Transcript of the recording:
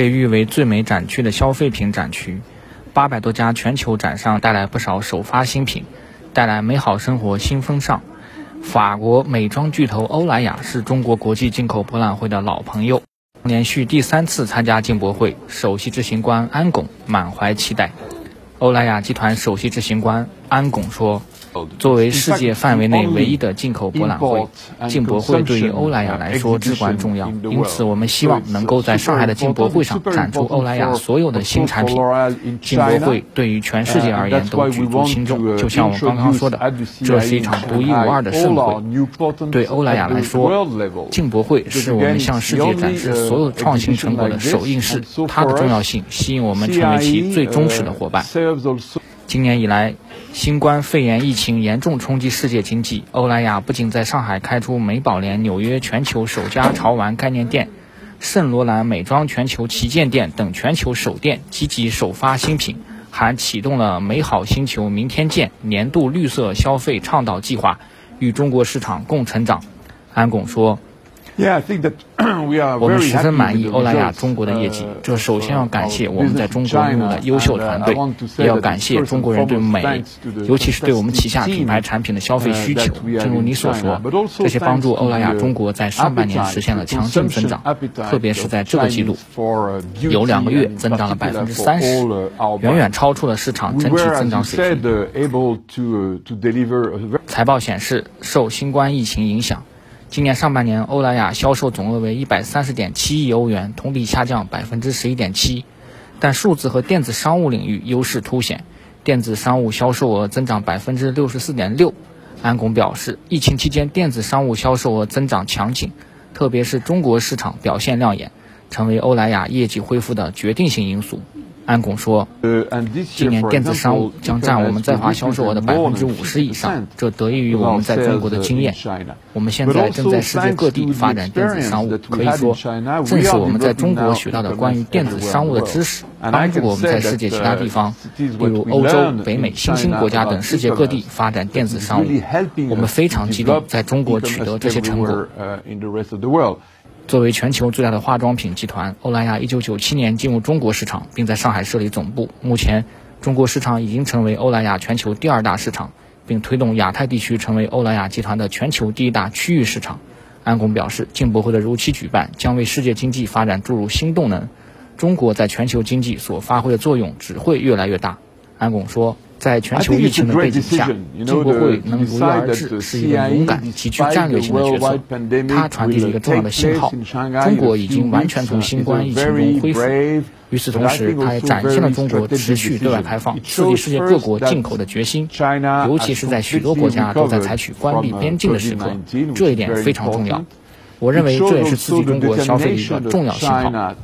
被誉为最美展区的消费品展区，八百多家全球展商带来不少首发新品，带来美好生活新风尚。法国美妆巨头欧莱雅是中国国际进口博览会的老朋友，连续第三次参加进博会，首席执行官安拱满怀期待。欧莱雅集团首席执行官安拱说。作为世界范围内唯一的进口博览会，进博会对于欧莱雅来说至关重要。因此，我们希望能够在上海的进博会上展出欧莱雅所有的新产品。进博会对于全世界而言都举足轻重。就像我刚刚说的，这是一场独一无二的盛会。对欧莱雅来说，进博会是我们向世界展示所有创新成果的首映式。它的重要性吸引我们成为其最忠实的伙伴。今年以来，新冠肺炎疫情严重冲击世界经济。欧莱雅不仅在上海开出美宝莲纽约全球首家潮玩概念店，圣罗兰美妆全球旗舰店等全球首店积极首发新品，还启动了“美好星球明天见”年度绿色消费倡导计划，与中国市场共成长。安拱说。我们十分满意欧莱雅中国的业绩。这首先要感谢我们在中国拥有的优秀团队，也要感谢中国人对美，尤其是对我们旗下品牌产品的消费需求。正如你所说，这些帮助欧莱雅中国在上半年实现了强劲增长，特别是在这个季度，有两个月增长了百分之三十，远远超出了市场整体增长水平。财报显示，受新冠疫情影响。今年上半年，欧莱雅销售总额为一百三十点七亿欧元，同比下降百分之十一点七。但数字和电子商务领域优势凸显，电子商务销售额增长百分之六十四点六。安拱表示，疫情期间电子商务销售额增长强劲，特别是中国市场表现亮眼，成为欧莱雅业绩恢复的决定性因素。安拱说，今年电子商务将占我们在华销售额的百分之五十以上，这得益于我们在中国的经验。我们现在正在世界各地发展电子商务，可以说，正是我们在中国学到的关于电子商务的知识，帮助我们在世界其他地方，例如欧洲、北美、新兴国家等世界各地发展电子商务。我们非常激动在中国取得这些成果。作为全球最大的化妆品集团，欧莱雅1997年进入中国市场，并在上海设立总部。目前，中国市场已经成为欧莱雅全球第二大市场，并推动亚太地区成为欧莱雅集团的全球第一大区域市场。安拱表示，进博会的如期举办将为世界经济发展注入新动能，中国在全球经济所发挥的作用只会越来越大。安拱说。在全球疫情的背景下，进博会能如约而至，是一个勇敢、极具战略性的决策。它传递了一个重要的信号：中国已经完全从新冠疫情中恢复。与此同时，它也展现了中国持续对外开放、刺激世界各国进口的决心，尤其是在许多国家都在采取关闭边境的时刻，这一点非常重要。我认为这也是刺激中国消费的一个重要信号。